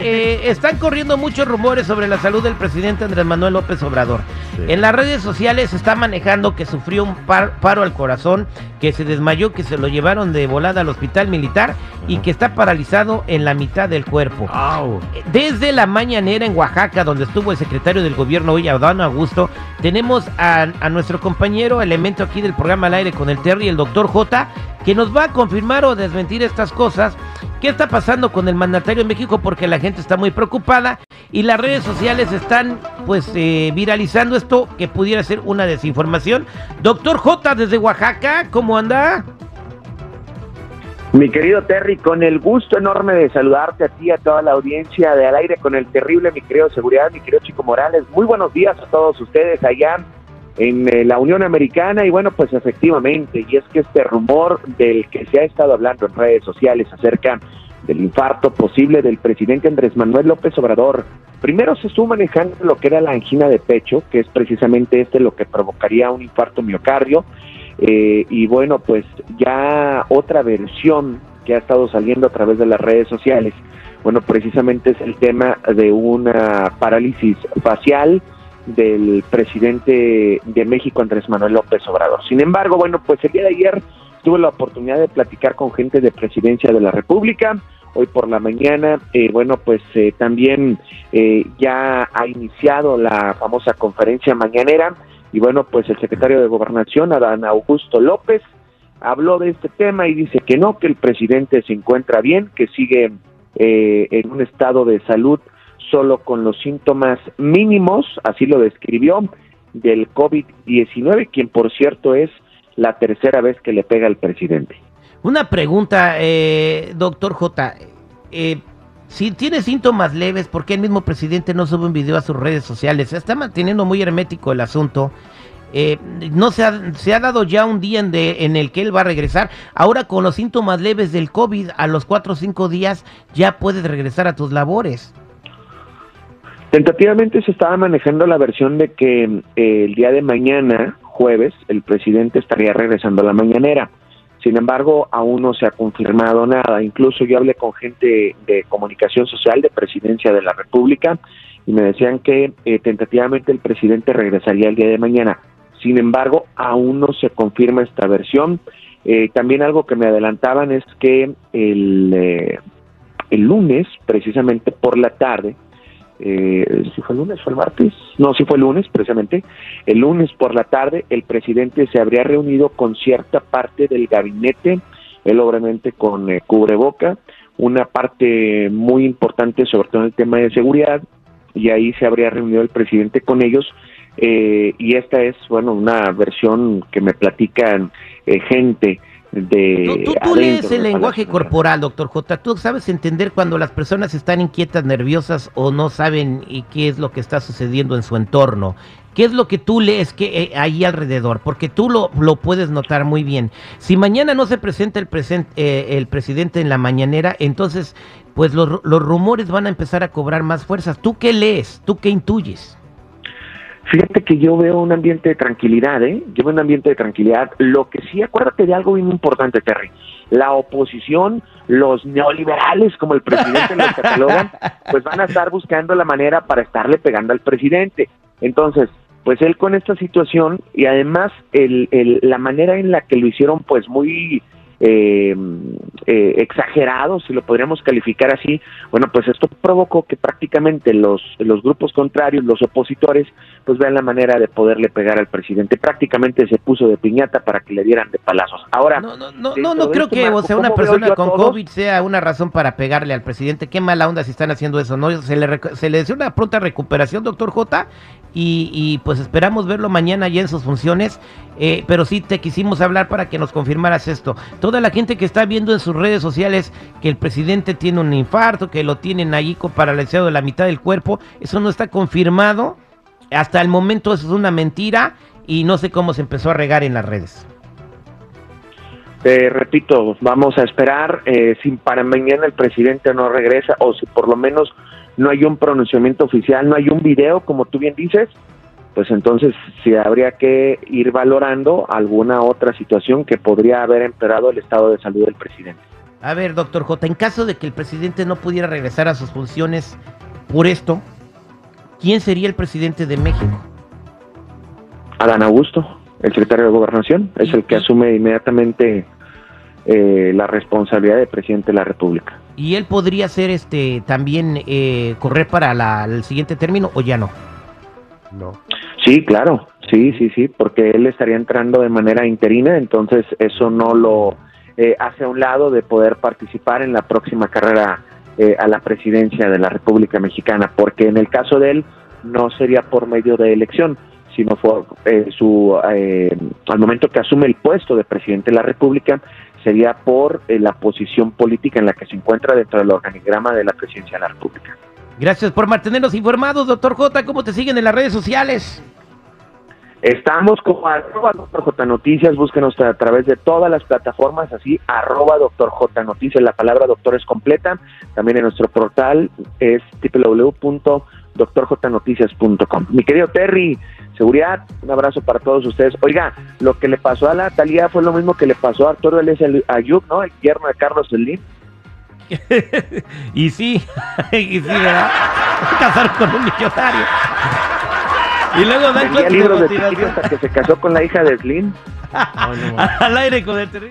Eh, están corriendo muchos rumores sobre la salud del presidente Andrés Manuel López Obrador. En las redes sociales se está manejando que sufrió un paro al corazón, que se desmayó, que se lo llevaron de volada al hospital militar y que está paralizado en la mitad del cuerpo. Desde la mañanera en Oaxaca, donde estuvo el secretario del gobierno hoy, Adán Augusto, tenemos a, a nuestro compañero, elemento aquí del programa al aire con el Terry, el doctor J, que nos va a confirmar o desmentir estas cosas. ¿Qué está pasando con el mandatario en México? Porque la gente está muy preocupada y las redes sociales están pues eh, viralizando esto que pudiera ser una desinformación. Doctor J desde Oaxaca, ¿cómo anda? Mi querido Terry, con el gusto enorme de saludarte a ti, a toda la audiencia de Al Aire con el terrible, mi querido Seguridad, mi querido Chico Morales. Muy buenos días a todos ustedes allá en eh, la Unión Americana y bueno, pues efectivamente, y es que este rumor del que se ha estado hablando en redes sociales acerca del infarto posible del presidente Andrés Manuel López Obrador, primero se estuvo manejando lo que era la angina de pecho, que es precisamente este lo que provocaría un infarto miocardio, eh, y bueno, pues ya otra versión que ha estado saliendo a través de las redes sociales, bueno, precisamente es el tema de una parálisis facial, del presidente de México, Andrés Manuel López Obrador. Sin embargo, bueno, pues el día de ayer tuve la oportunidad de platicar con gente de Presidencia de la República. Hoy por la mañana, eh, bueno, pues eh, también eh, ya ha iniciado la famosa conferencia mañanera y bueno, pues el secretario de Gobernación, Adán Augusto López, habló de este tema y dice que no, que el presidente se encuentra bien, que sigue en un estado de salud solo con los síntomas mínimos, así lo describió, del COVID-19, quien por cierto es la tercera vez que le pega al presidente. Una pregunta, eh, doctor J. Eh, si tiene síntomas leves, ¿por qué el mismo presidente no sube un video a sus redes sociales? Se está manteniendo muy hermético el asunto. Eh, no se ha, se ha, dado ya un día en, de, en, el que él va a regresar. Ahora con los síntomas leves del COVID, a los cuatro o cinco días ya puedes regresar a tus labores. Tentativamente se estaba manejando la versión de que eh, el día de mañana, jueves, el presidente estaría regresando a la mañanera. Sin embargo, aún no se ha confirmado nada. Incluso yo hablé con gente de comunicación social de Presidencia de la República y me decían que eh, tentativamente el presidente regresaría el día de mañana. Sin embargo, aún no se confirma esta versión. Eh, también algo que me adelantaban es que el, el lunes, precisamente por la tarde, eh, si fue el lunes, fue el martes, no, si fue el lunes precisamente, el lunes por la tarde el presidente se habría reunido con cierta parte del gabinete, él obviamente con eh, cubreboca, una parte muy importante sobre todo en el tema de seguridad, y ahí se habría reunido el presidente con ellos, eh, y esta es, bueno, una versión que me platican eh, gente de tú, lees el lenguaje corporal, doctor J. Tú sabes entender cuando las personas están inquietas, nerviosas o no saben y qué es lo que está sucediendo en su entorno. ¿Qué es lo que tú lees que eh, ahí alrededor? Porque tú lo, lo, puedes notar muy bien. Si mañana no se presenta el, eh, el presidente en la mañanera, entonces pues los, los rumores van a empezar a cobrar más fuerzas. ¿Tú qué lees? ¿Tú qué intuyes? Fíjate que yo veo un ambiente de tranquilidad, ¿eh? Yo veo un ambiente de tranquilidad. Lo que sí, acuérdate de algo bien importante, Terry. La oposición, los neoliberales, como el presidente los catalogan, pues van a estar buscando la manera para estarle pegando al presidente. Entonces, pues él con esta situación y además el, el, la manera en la que lo hicieron, pues muy eh, eh, exagerado, si lo podríamos calificar así, bueno, pues esto provocó que prácticamente los, los grupos contrarios, los opositores, pues vean la manera de poderle pegar al presidente. Prácticamente se puso de piñata para que le dieran de palazos. Ahora, no, no, no, no, no creo que o sea, una persona con COVID sea una razón para pegarle al presidente. Qué mala onda si están haciendo eso, ¿no? Se le, se le desea una pronta recuperación, doctor J, y, y pues esperamos verlo mañana ya en sus funciones. Eh, pero sí te quisimos hablar para que nos confirmaras esto. Toda la gente que está viendo en sus redes sociales que el presidente tiene un infarto, que lo tienen ahí paralizado de la mitad del cuerpo, eso no está confirmado. Hasta el momento eso es una mentira y no sé cómo se empezó a regar en las redes. Te repito, vamos a esperar eh, si para mañana el presidente no regresa o si por lo menos no hay un pronunciamiento oficial, no hay un video, como tú bien dices, pues entonces sí habría que ir valorando alguna otra situación que podría haber empeorado el estado de salud del presidente. A ver, doctor J, en caso de que el presidente no pudiera regresar a sus funciones por esto, ¿quién sería el presidente de México? Adán Augusto, el secretario de Gobernación, es el que asume inmediatamente eh, la responsabilidad de presidente de la República. ¿Y él podría ser este también eh, correr para la, el siguiente término o ya no? No. Sí, claro, sí, sí, sí, porque él estaría entrando de manera interina, entonces eso no lo eh, hace a un lado de poder participar en la próxima carrera eh, a la presidencia de la República Mexicana, porque en el caso de él no sería por medio de elección, sino por eh, su eh, al momento que asume el puesto de presidente de la República sería por eh, la posición política en la que se encuentra dentro del organigrama de la presidencia de la República. Gracias por mantenernos informados, doctor J. ¿Cómo te siguen en las redes sociales? Estamos como arroba doctor J Noticias, búsquenos a través de todas las plataformas, así arroba doctor J Noticias, la palabra doctor es completa, también en nuestro portal es www.doctorjnoticias.com. Mi querido Terry, seguridad, un abrazo para todos ustedes. Oiga, lo que le pasó a la Talía fue lo mismo que le pasó a Arturo Elías Ayub, ¿no? El yerno de Carlos Slim. y sí, y sí, ¿verdad? Se casaron con un millonario. Y luego dan libros de hasta que se casó con la hija de Slim. Al aire con el terrible.